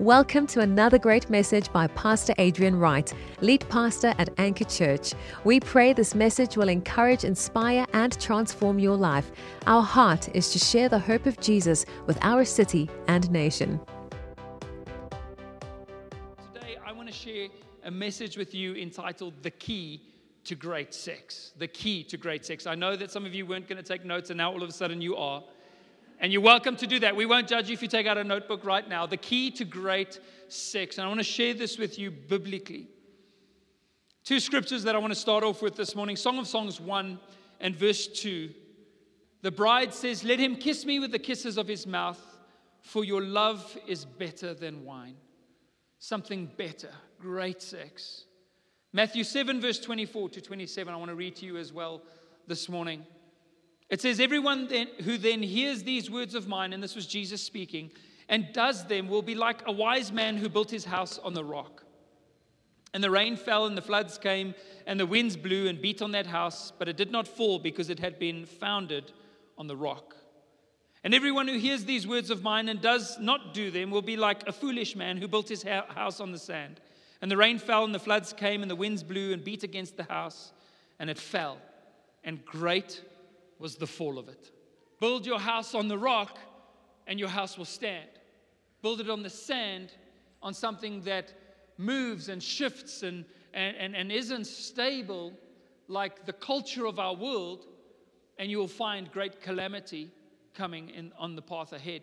Welcome to another great message by Pastor Adrian Wright, lead pastor at Anchor Church. We pray this message will encourage, inspire, and transform your life. Our heart is to share the hope of Jesus with our city and nation. Today, I want to share a message with you entitled The Key to Great Sex. The Key to Great Sex. I know that some of you weren't going to take notes, and now all of a sudden you are. And you're welcome to do that. We won't judge you if you take out a notebook right now. The key to great sex. And I want to share this with you biblically. Two scriptures that I want to start off with this morning Song of Songs 1 and verse 2. The bride says, Let him kiss me with the kisses of his mouth, for your love is better than wine. Something better, great sex. Matthew 7, verse 24 to 27, I want to read to you as well this morning. It says, Everyone then, who then hears these words of mine, and this was Jesus speaking, and does them will be like a wise man who built his house on the rock. And the rain fell, and the floods came, and the winds blew and beat on that house, but it did not fall because it had been founded on the rock. And everyone who hears these words of mine and does not do them will be like a foolish man who built his house on the sand. And the rain fell, and the floods came, and the winds blew and beat against the house, and it fell. And great was the fall of it. Build your house on the rock, and your house will stand. Build it on the sand, on something that moves and shifts and, and, and, and isn't stable like the culture of our world, and you will find great calamity coming in, on the path ahead.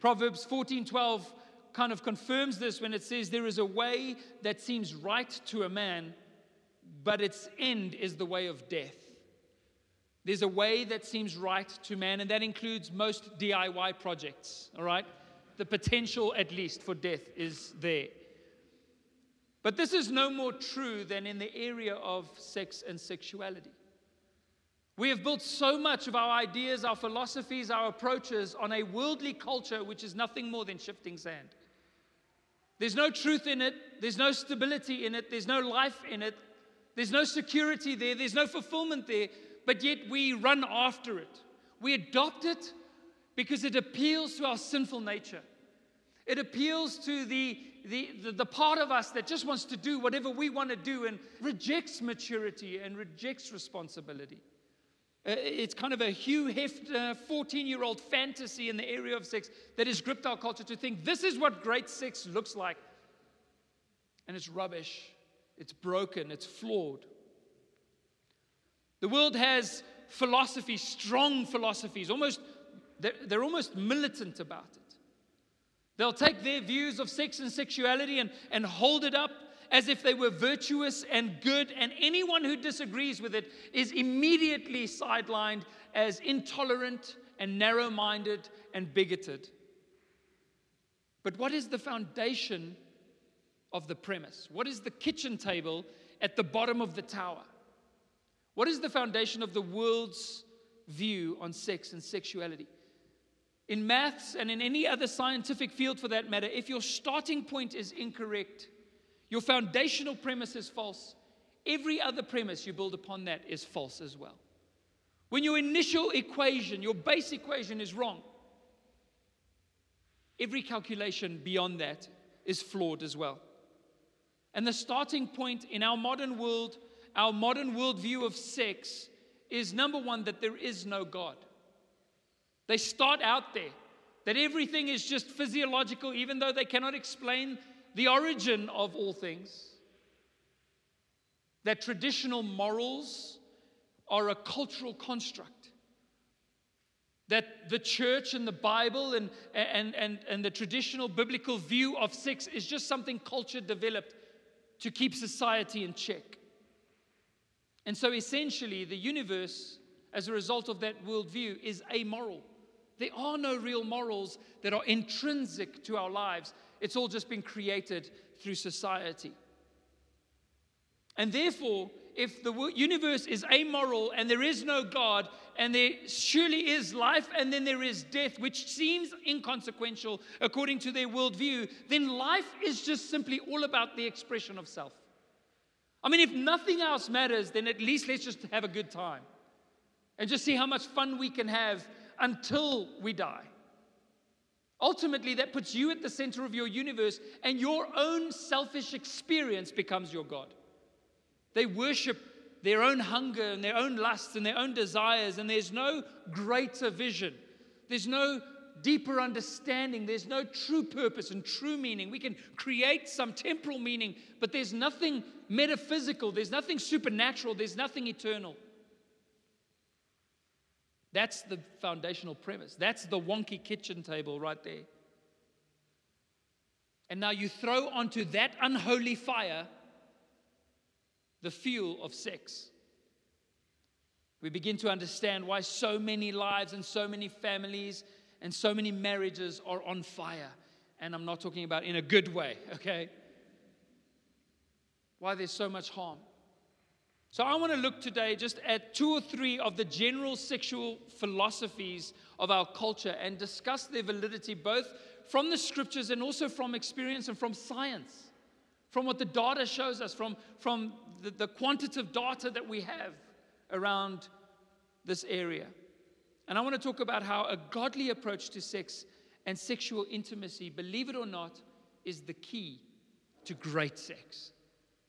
Proverbs 14:12 kind of confirms this when it says there is a way that seems right to a man, but its end is the way of death. There's a way that seems right to man, and that includes most DIY projects, all right? The potential, at least, for death is there. But this is no more true than in the area of sex and sexuality. We have built so much of our ideas, our philosophies, our approaches on a worldly culture which is nothing more than shifting sand. There's no truth in it, there's no stability in it, there's no life in it, there's no security there, there's no fulfillment there but yet we run after it. We adopt it because it appeals to our sinful nature. It appeals to the, the, the, the, part of us that just wants to do whatever we want to do and rejects maturity and rejects responsibility. Uh, it's kind of a Hugh Hefner 14 year old fantasy in the area of sex that has gripped our culture to think this is what great sex looks like. And it's rubbish, it's broken, it's flawed. The world has philosophies, strong philosophies, almost, they're, they're almost militant about it. They'll take their views of sex and sexuality and, and hold it up as if they were virtuous and good, and anyone who disagrees with it is immediately sidelined as intolerant and narrow minded and bigoted. But what is the foundation of the premise? What is the kitchen table at the bottom of the tower? What is the foundation of the world's view on sex and sexuality? In maths and in any other scientific field for that matter, if your starting point is incorrect, your foundational premise is false, every other premise you build upon that is false as well. When your initial equation, your base equation is wrong, every calculation beyond that is flawed as well. And the starting point in our modern world our modern worldview of sex is number one, that there is no God. They start out there, that everything is just physiological, even though they cannot explain the origin of all things. That traditional morals are a cultural construct. That the church and the Bible and, and, and, and the traditional biblical view of sex is just something culture developed to keep society in check. And so essentially, the universe, as a result of that worldview, is amoral. There are no real morals that are intrinsic to our lives. It's all just been created through society. And therefore, if the universe is amoral and there is no God, and there surely is life and then there is death, which seems inconsequential according to their worldview, then life is just simply all about the expression of self. I mean, if nothing else matters, then at least let's just have a good time and just see how much fun we can have until we die. Ultimately, that puts you at the center of your universe, and your own selfish experience becomes your God. They worship their own hunger and their own lusts and their own desires, and there's no greater vision. There's no deeper understanding. There's no true purpose and true meaning. We can create some temporal meaning, but there's nothing metaphysical, there's nothing supernatural, there's nothing eternal. That's the foundational premise. That's the wonky kitchen table right there. And now you throw onto that unholy fire the fuel of sex. We begin to understand why so many lives and so many families and so many marriages are on fire. And I'm not talking about in a good way, okay? Why there's so much harm. So I want to look today just at two or three of the general sexual philosophies of our culture and discuss their validity both from the scriptures and also from experience and from science, from what the data shows us, from, from the, the quantitative data that we have around this area. And I want to talk about how a godly approach to sex and sexual intimacy, believe it or not, is the key to great sex.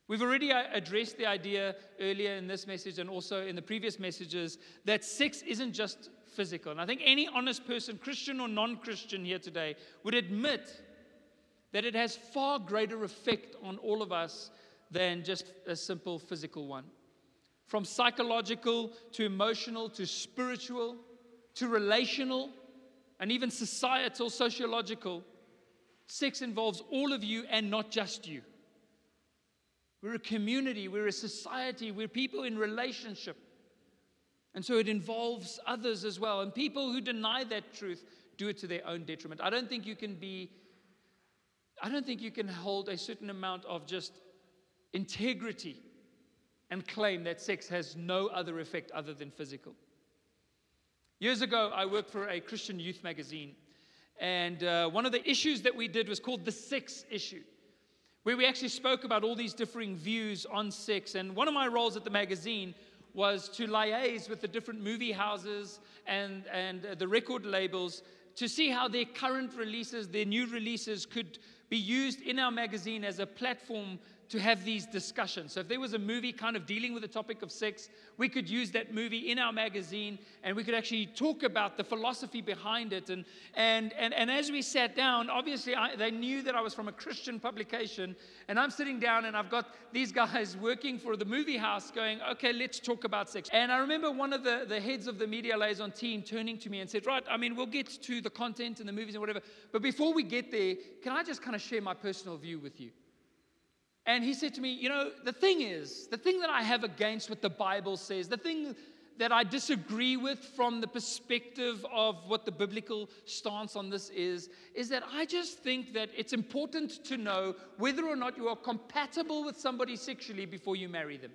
We've already uh, addressed the idea earlier in this message and also in the previous messages that sex isn't just physical. And I think any honest person, Christian or non Christian here today, would admit that it has far greater effect on all of us than just a simple physical one. From psychological to emotional to spiritual to relational and even societal, sociological, sex involves all of you and not just you. We're a community, we're a society, we're people in relationship. And so it involves others as well. And people who deny that truth do it to their own detriment. I don't think you can be, I don't think you can hold a certain amount of just integrity and claim that sex has no other effect other than physical. Years ago, I worked for a Christian youth magazine. And uh, one of the issues that we did was called the sex issue where we actually spoke about all these differing views on sex. And one of my roles at the magazine was to liaise with the different movie houses and, and uh, the record labels to see how their current releases, their new releases, could be used in our magazine as a platform to have these discussions. So, if there was a movie kind of dealing with the topic of sex, we could use that movie in our magazine and we could actually talk about the philosophy behind it. And, and, and, and as we sat down, obviously, I, they knew that I was from a Christian publication. And I'm sitting down and I've got these guys working for the movie house going, okay, let's talk about sex. And I remember one of the, the heads of the media liaison team turning to me and said, right, I mean, we'll get to the content and the movies and whatever. But before we get there, can I just kind of share my personal view with you? And he said to me, You know, the thing is, the thing that I have against what the Bible says, the thing that I disagree with from the perspective of what the biblical stance on this is, is that I just think that it's important to know whether or not you are compatible with somebody sexually before you marry them.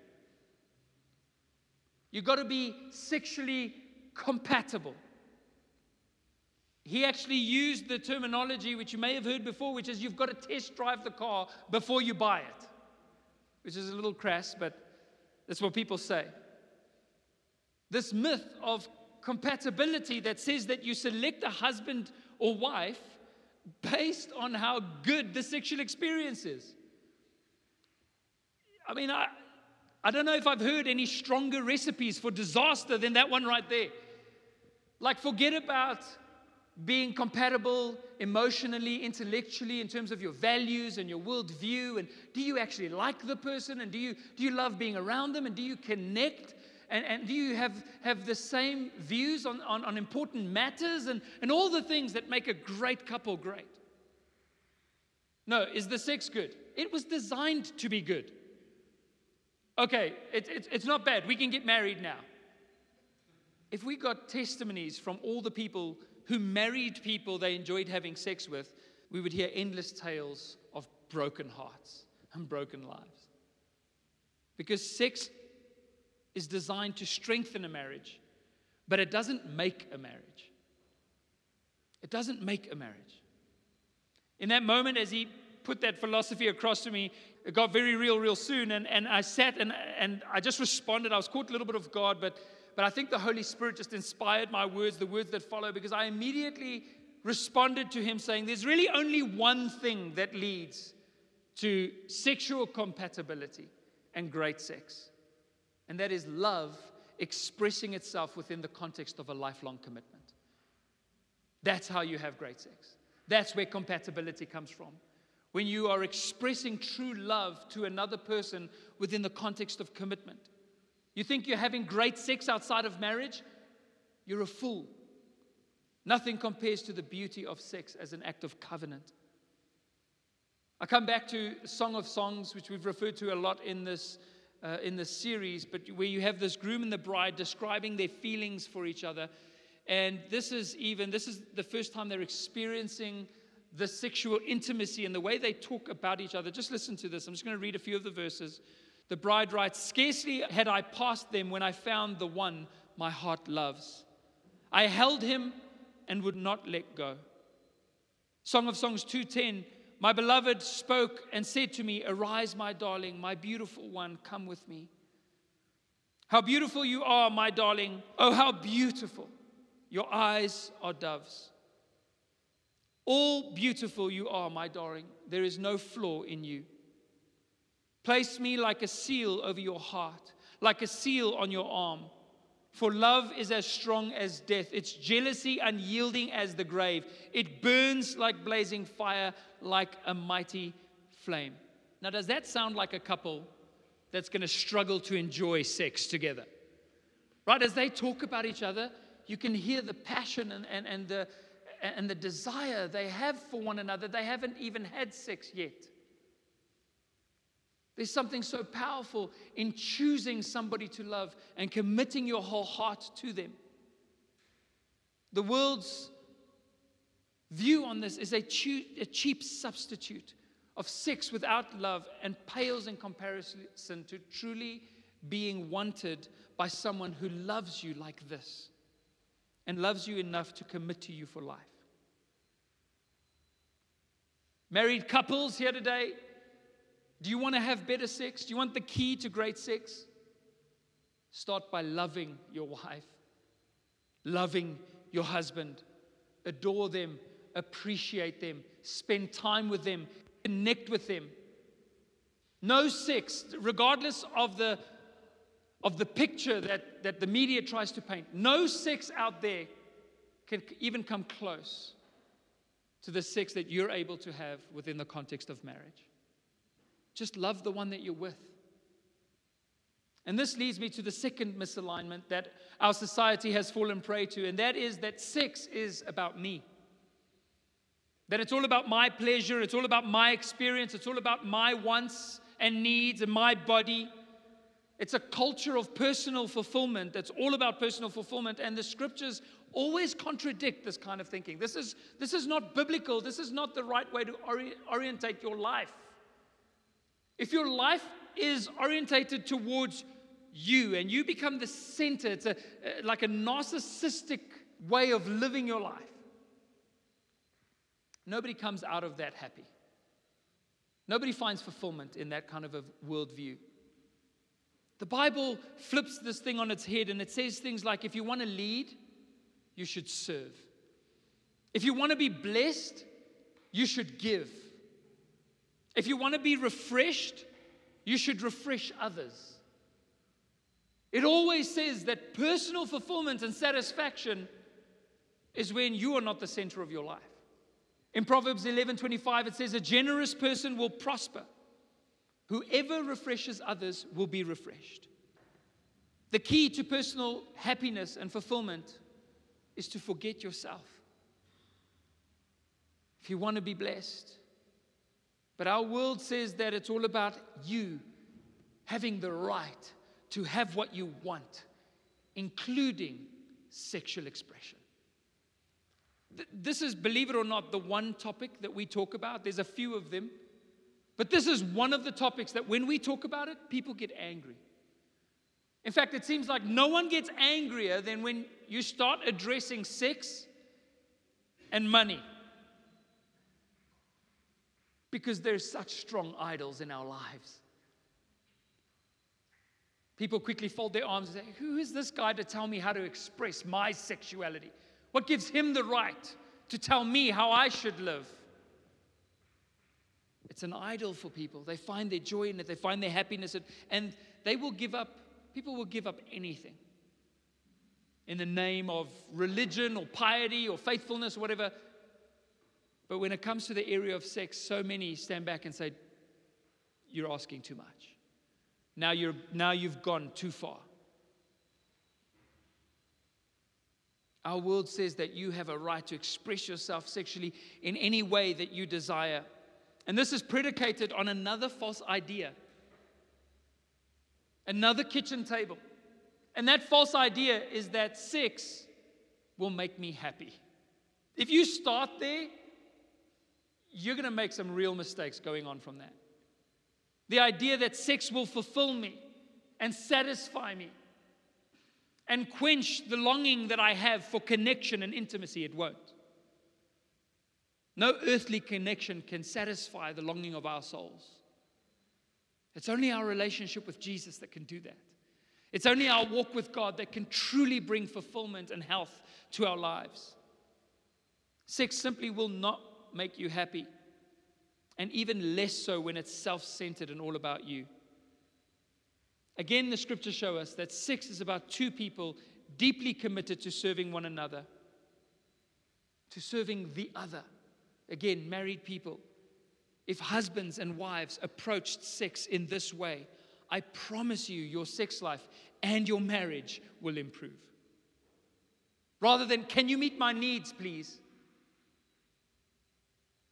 You've got to be sexually compatible. He actually used the terminology which you may have heard before, which is you've got to test drive the car before you buy it, which is a little crass, but that's what people say. This myth of compatibility that says that you select a husband or wife based on how good the sexual experience is. I mean, I, I don't know if I've heard any stronger recipes for disaster than that one right there. Like, forget about being compatible emotionally, intellectually, in terms of your values and your worldview. And do you actually like the person? And do you, do you love being around them? And do you connect? And, and do you have, have the same views on, on, on important matters? And, and all the things that make a great couple great. No, is the sex good? It was designed to be good. Okay, it, it, it's not bad. We can get married now. If we got testimonies from all the people who married people they enjoyed having sex with, we would hear endless tales of broken hearts and broken lives. Because sex is designed to strengthen a marriage, but it doesn't make a marriage. It doesn't make a marriage. In that moment, as he put that philosophy across to me, it got very real, real soon. And, and I sat and, and I just responded. I was caught a little bit of God, but but I think the Holy Spirit just inspired my words, the words that follow, because I immediately responded to him saying, There's really only one thing that leads to sexual compatibility and great sex, and that is love expressing itself within the context of a lifelong commitment. That's how you have great sex. That's where compatibility comes from. When you are expressing true love to another person within the context of commitment. You think you're having great sex outside of marriage? You're a fool. Nothing compares to the beauty of sex as an act of covenant. I come back to Song of Songs, which we've referred to a lot in this, uh, in this series, but where you have this groom and the bride describing their feelings for each other. And this is even, this is the first time they're experiencing the sexual intimacy and the way they talk about each other. Just listen to this. I'm just going to read a few of the verses. The bride writes Scarcely had I passed them when I found the one my heart loves. I held him and would not let go. Song of Songs 2:10 My beloved spoke and said to me arise my darling my beautiful one come with me How beautiful you are my darling. Oh how beautiful. Your eyes are doves. All beautiful you are my darling. There is no flaw in you Place me like a seal over your heart like a seal on your arm for love is as strong as death, its jealousy unyielding as the grave. It burns like blazing fire, like a mighty flame. Now, does that sound like a couple that's going to struggle to enjoy sex together? Right? As they talk about each other, you can hear the passion and, and, and, the, and the desire they have for one another. They haven't even had sex yet. There's something so powerful in choosing somebody to love and committing your whole heart to them. The world's view on this is a, cheap substitute of sex without love and pales in comparison to truly being wanted by someone who loves you like this and loves you enough to commit to you for life. Married couples here today, do you want to have better sex? Do you want the key to great sex? Start by loving your wife, loving your husband, adore them, appreciate them, spend time with them, connect with them. No sex, regardless of the, of the picture that, that the media tries to paint, no sex out there can even come close to the sex that you're able to have within the context of marriage. Just love the one that you're with. And this leads me to the second misalignment that our society has fallen prey to, and that is that sex is about me. That it's all about my pleasure, it's all about my experience, it's all about my wants and needs and my body. It's a culture of personal fulfillment that's all about personal fulfillment, and the scriptures always contradict this kind of thinking. This is, this is not biblical, this is not the right way to ori- orientate your life. If your life is orientated towards you and you become the center, it's a, uh, like a narcissistic way of living your life. Nobody comes out of that happy. Nobody finds fulfillment in that kind of a worldview. The Bible flips this thing on its head and it says things like if you want to lead, you should serve. If you want to be blessed, you should give. If you want to be refreshed, you should refresh others. It always says that personal fulfillment and satisfaction is when you are not the center of your life. In Proverbs 11:25 it says a generous person will prosper. Whoever refreshes others will be refreshed. The key to personal happiness and fulfillment is to forget yourself. If you want to be blessed, but our world says that it's all about you having the right to have what you want, including sexual expression. This is, believe it or not, the one topic that we talk about. There's a few of them. But this is one of the topics that when we talk about it, people get angry. In fact, it seems like no one gets angrier than when you start addressing sex and money because there's such strong idols in our lives. People quickly fold their arms and say, Who is this guy to tell me how to express my sexuality? What gives him the right to tell me how I should live. It's an idol for people. They find their joy in it, they find their happiness, in, and they will give up, people will give up anything in the name of religion or piety or faithfulness or whatever. But when it comes to the area of sex, so many stand back and say, You're asking too much. Now, you're, now you've gone too far. Our world says that you have a right to express yourself sexually in any way that you desire. And this is predicated on another false idea, another kitchen table. And that false idea is that sex will make me happy. If you start there, you're going to make some real mistakes going on from that. The idea that sex will fulfill me and satisfy me and quench the longing that I have for connection and intimacy, it won't. No earthly connection can satisfy the longing of our souls. It's only our relationship with Jesus that can do that. It's only our walk with God that can truly bring fulfillment and health to our lives. Sex simply will not make you happy, and even less so when it's self centered and all about you. Again, the scriptures show us that sex is about two people deeply committed to serving one another, to serving the other. Again, married people. If husbands and wives approached sex in this way, I promise you, your sex life and your marriage will improve. Rather than, can you meet my needs, please?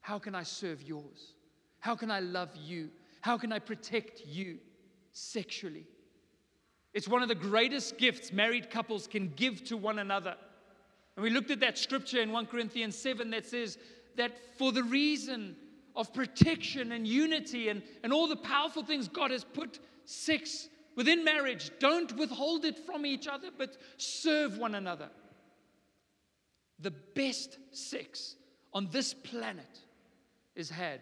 How can I serve yours? How can I love you? How can I protect you sexually? It's one of the greatest gifts married couples can give to one another. And we looked at that scripture in 1 Corinthians 7 that says that for the reason of protection and unity and, and all the powerful things God has put sex within marriage, don't withhold it from each other, but serve one another. The best sex on this planet is had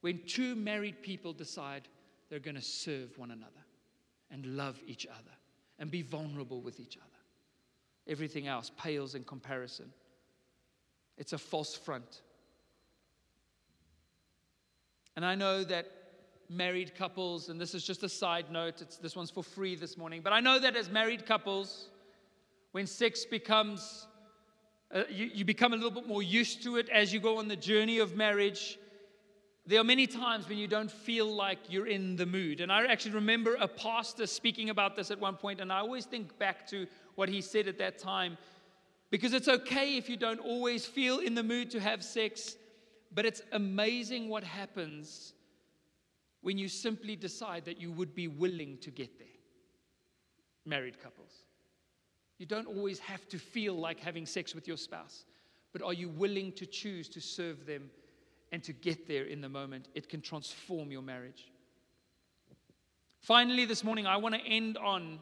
when two married people decide they're going to serve one another and love each other and be vulnerable with each other. Everything else pales in comparison. It's a false front. And I know that married couples, and this is just a side note, this one's for free this morning, but I know that as married couples, when sex becomes, uh, you, you become a little bit more used to it as you go on the journey of marriage. There are many times when you don't feel like you're in the mood. And I actually remember a pastor speaking about this at one point, and I always think back to what he said at that time. Because it's okay if you don't always feel in the mood to have sex, but it's amazing what happens when you simply decide that you would be willing to get there. Married couples. You don't always have to feel like having sex with your spouse, but are you willing to choose to serve them and to get there in the moment? It can transform your marriage. Finally, this morning, I want to end on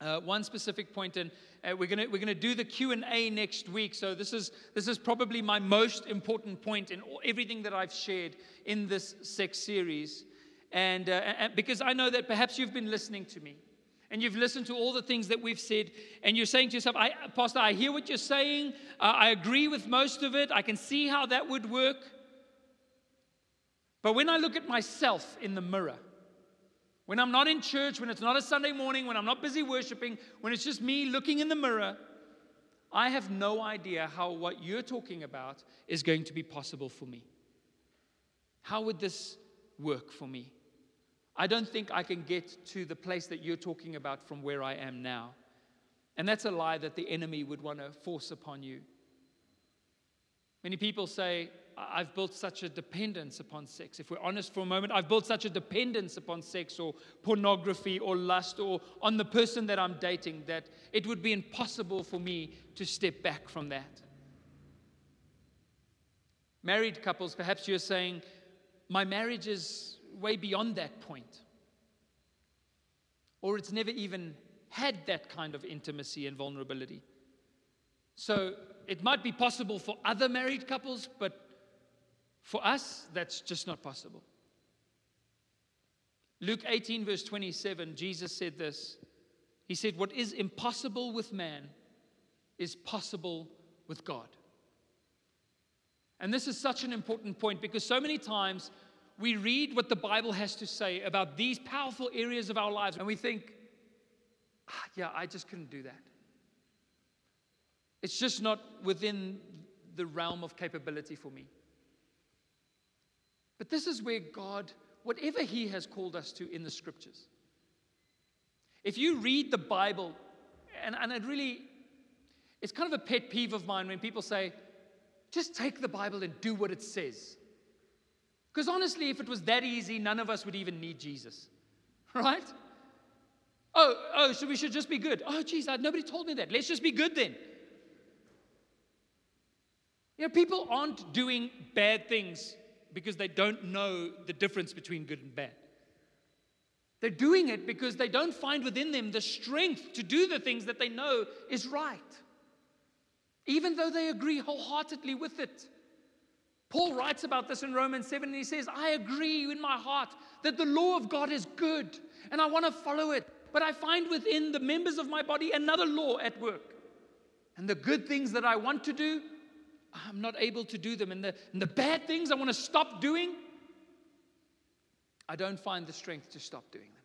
uh, one specific point, and uh, we're going we're gonna do the q&a next week so this is, this is probably my most important point in all, everything that i've shared in this sex series and, uh, and because i know that perhaps you've been listening to me and you've listened to all the things that we've said and you're saying to yourself I, pastor i hear what you're saying uh, i agree with most of it i can see how that would work but when i look at myself in the mirror when I'm not in church, when it's not a Sunday morning, when I'm not busy worshiping, when it's just me looking in the mirror, I have no idea how what you're talking about is going to be possible for me. How would this work for me? I don't think I can get to the place that you're talking about from where I am now. And that's a lie that the enemy would want to force upon you. Many people say, I've built such a dependence upon sex. If we're honest for a moment, I've built such a dependence upon sex or pornography or lust or on the person that I'm dating that it would be impossible for me to step back from that. Married couples, perhaps you're saying, My marriage is way beyond that point. Or it's never even had that kind of intimacy and vulnerability. So it might be possible for other married couples, but for us, that's just not possible. Luke 18, verse 27, Jesus said this. He said, What is impossible with man is possible with God. And this is such an important point because so many times we read what the Bible has to say about these powerful areas of our lives and we think, ah, yeah, I just couldn't do that. It's just not within the realm of capability for me. But this is where God, whatever He has called us to in the scriptures, if you read the Bible, and, and it really, it's kind of a pet peeve of mine when people say, just take the Bible and do what it says. Because honestly, if it was that easy, none of us would even need Jesus. Right? Oh, oh, so we should just be good. Oh, geez, nobody told me that. Let's just be good then. You know, people aren't doing bad things because they don't know the difference between good and bad. They're doing it because they don't find within them the strength to do the things that they know is right, even though they agree wholeheartedly with it. Paul writes about this in Romans 7 and he says, I agree in my heart that the law of God is good and I want to follow it, but I find within the members of my body another law at work. And the good things that I want to do, I'm not able to do them. And the, and the bad things I want to stop doing, I don't find the strength to stop doing them.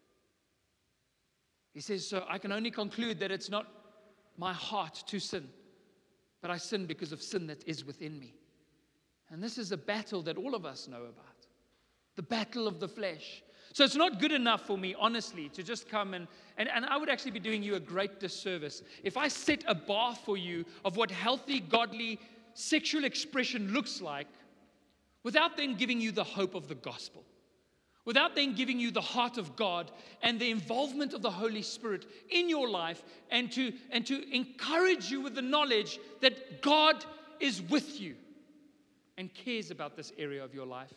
He says, So I can only conclude that it's not my heart to sin, but I sin because of sin that is within me. And this is a battle that all of us know about the battle of the flesh. So it's not good enough for me, honestly, to just come and, and, and I would actually be doing you a great disservice if I set a bar for you of what healthy, godly, sexual expression looks like without then giving you the hope of the gospel, without then giving you the heart of God and the involvement of the Holy Spirit in your life, and to, and to encourage you with the knowledge that God is with you and cares about this area of your life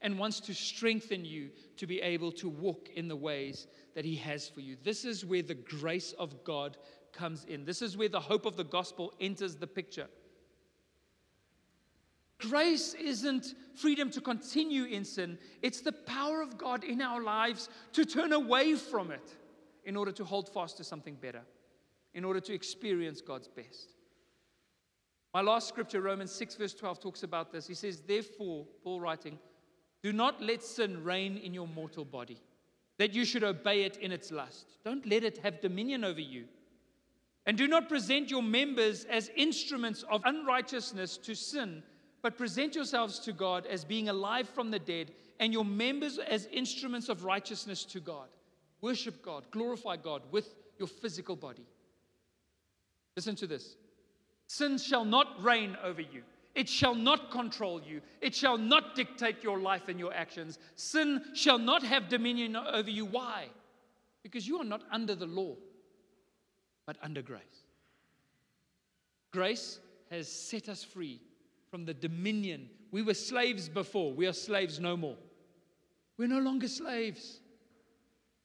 and wants to strengthen you to be able to walk in the ways that He has for you. This is where the grace of God comes in. This is where the hope of the gospel enters the picture. Grace isn't freedom to continue in sin, it's the power of God in our lives to turn away from it in order to hold fast to something better, in order to experience God's best. My last scripture, Romans 6, verse 12, talks about this. He says, Therefore, Paul writing, do not let sin reign in your mortal body, that you should obey it in its lust. Don't let it have dominion over you. And do not present your members as instruments of unrighteousness to sin but present yourselves to God as being alive from the dead, and your members as instruments of righteousness to God. Worship God, glorify God with your physical body. Listen to this sin shall not reign over you. It shall not control you. It shall not dictate your life and your actions. Sin shall not have dominion over you. Why? Because you are not under the law, but under grace. Grace has set us free from the dominion. We were slaves before, we are slaves no more. We're no longer slaves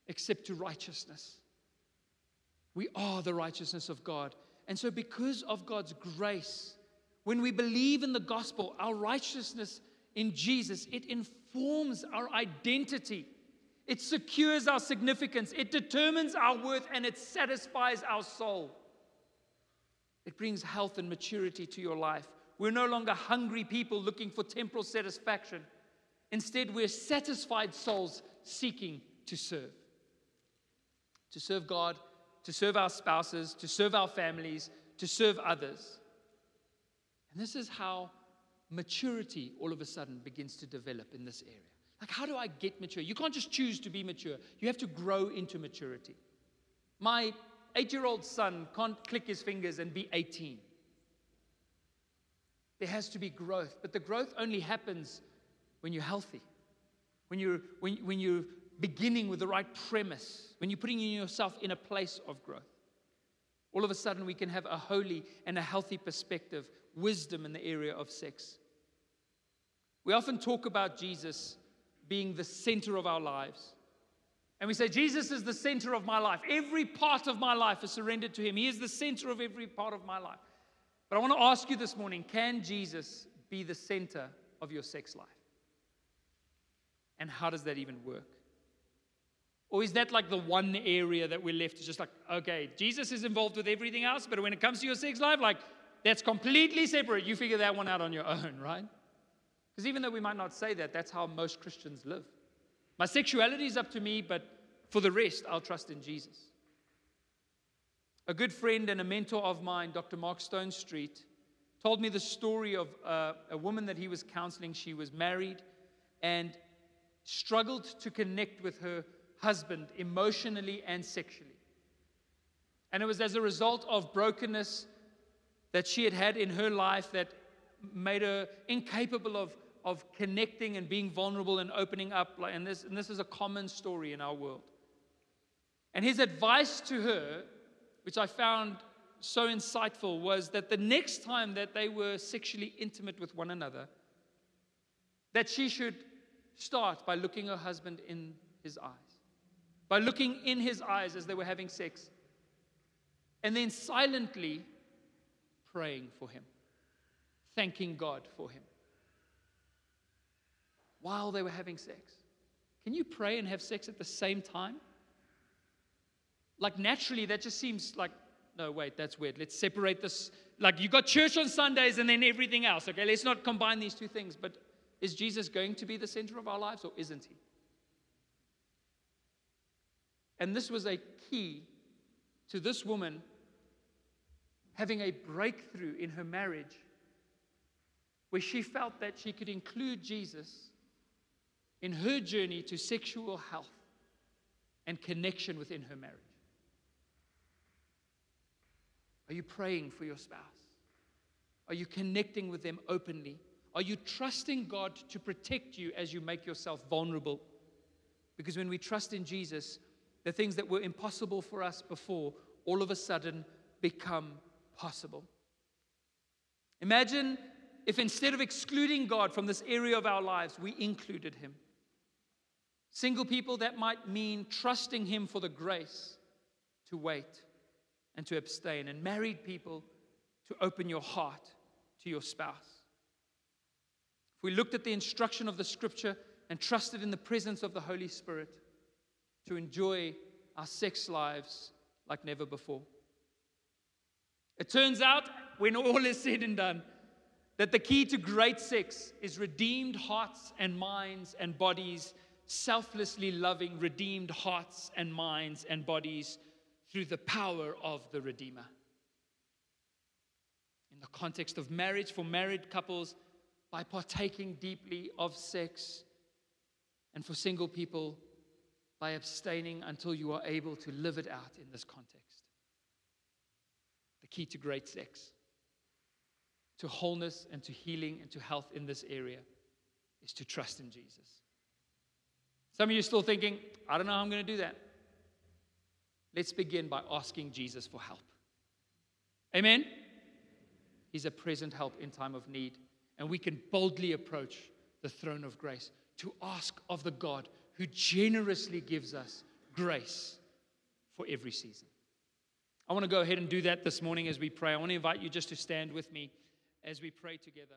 except to righteousness. We are the righteousness of God. And so, because of God's grace, when we believe in the gospel, our righteousness in Jesus, it informs our identity. It secures our significance. It determines our worth and it satisfies our soul. It brings health and maturity to your life. We're no longer hungry people looking for temporal satisfaction. Instead, we're satisfied souls seeking to serve. To serve God, to serve our spouses, to serve our families, to serve others. And this is how maturity all of a sudden begins to develop in this area. Like, how do I get mature? You can't just choose to be mature, you have to grow into maturity. My eight year old son can't click his fingers and be 18. There has to be growth, but the growth only happens when you're healthy, when you're, when, when you're beginning with the right premise, when you're putting yourself in a place of growth. All of a sudden, we can have a holy and a healthy perspective, wisdom in the area of sex. We often talk about Jesus being the center of our lives. And we say, Jesus is the center of my life. Every part of my life is surrendered to Him. He is the center of every part of my life. But I want to ask you this morning can Jesus be the center of your sex life? And how does that even work? Or is that like the one area that we're left? It's just like, okay, Jesus is involved with everything else, but when it comes to your sex life, like, that's completely separate. You figure that one out on your own, right? Because even though we might not say that, that's how most Christians live. My sexuality is up to me, but for the rest, I'll trust in Jesus. A good friend and a mentor of mine, Dr. Mark Stonestreet, told me the story of uh, a woman that he was counseling. She was married and struggled to connect with her husband emotionally and sexually. And it was as a result of brokenness that she had had in her life that made her incapable of, of connecting and being vulnerable and opening up. And this, and this is a common story in our world. And his advice to her, which I found so insightful, was that the next time that they were sexually intimate with one another, that she should start by looking her husband in his eyes, by looking in his eyes as they were having sex, and then silently praying for him, thanking God for him while they were having sex. Can you pray and have sex at the same time? Like, naturally, that just seems like, no, wait, that's weird. Let's separate this. Like, you got church on Sundays and then everything else, okay? Let's not combine these two things. But is Jesus going to be the center of our lives or isn't he? And this was a key to this woman having a breakthrough in her marriage where she felt that she could include Jesus in her journey to sexual health and connection within her marriage. Are you praying for your spouse? Are you connecting with them openly? Are you trusting God to protect you as you make yourself vulnerable? Because when we trust in Jesus, the things that were impossible for us before all of a sudden become possible. Imagine if instead of excluding God from this area of our lives, we included Him. Single people, that might mean trusting Him for the grace to wait and to abstain. And married people, to open your heart to your spouse. If we looked at the instruction of the scripture and trusted in the presence of the Holy Spirit, to enjoy our sex lives like never before. It turns out, when all is said and done, that the key to great sex is redeemed hearts and minds and bodies, selflessly loving redeemed hearts and minds and bodies through the power of the Redeemer. In the context of marriage, for married couples, by partaking deeply of sex, and for single people, by abstaining until you are able to live it out in this context. The key to great sex, to wholeness and to healing and to health in this area is to trust in Jesus. Some of you are still thinking, I don't know how I'm going to do that. Let's begin by asking Jesus for help. Amen? He's a present help in time of need, and we can boldly approach the throne of grace to ask of the God who generously gives us grace for every season. I want to go ahead and do that this morning as we pray. I want to invite you just to stand with me as we pray together.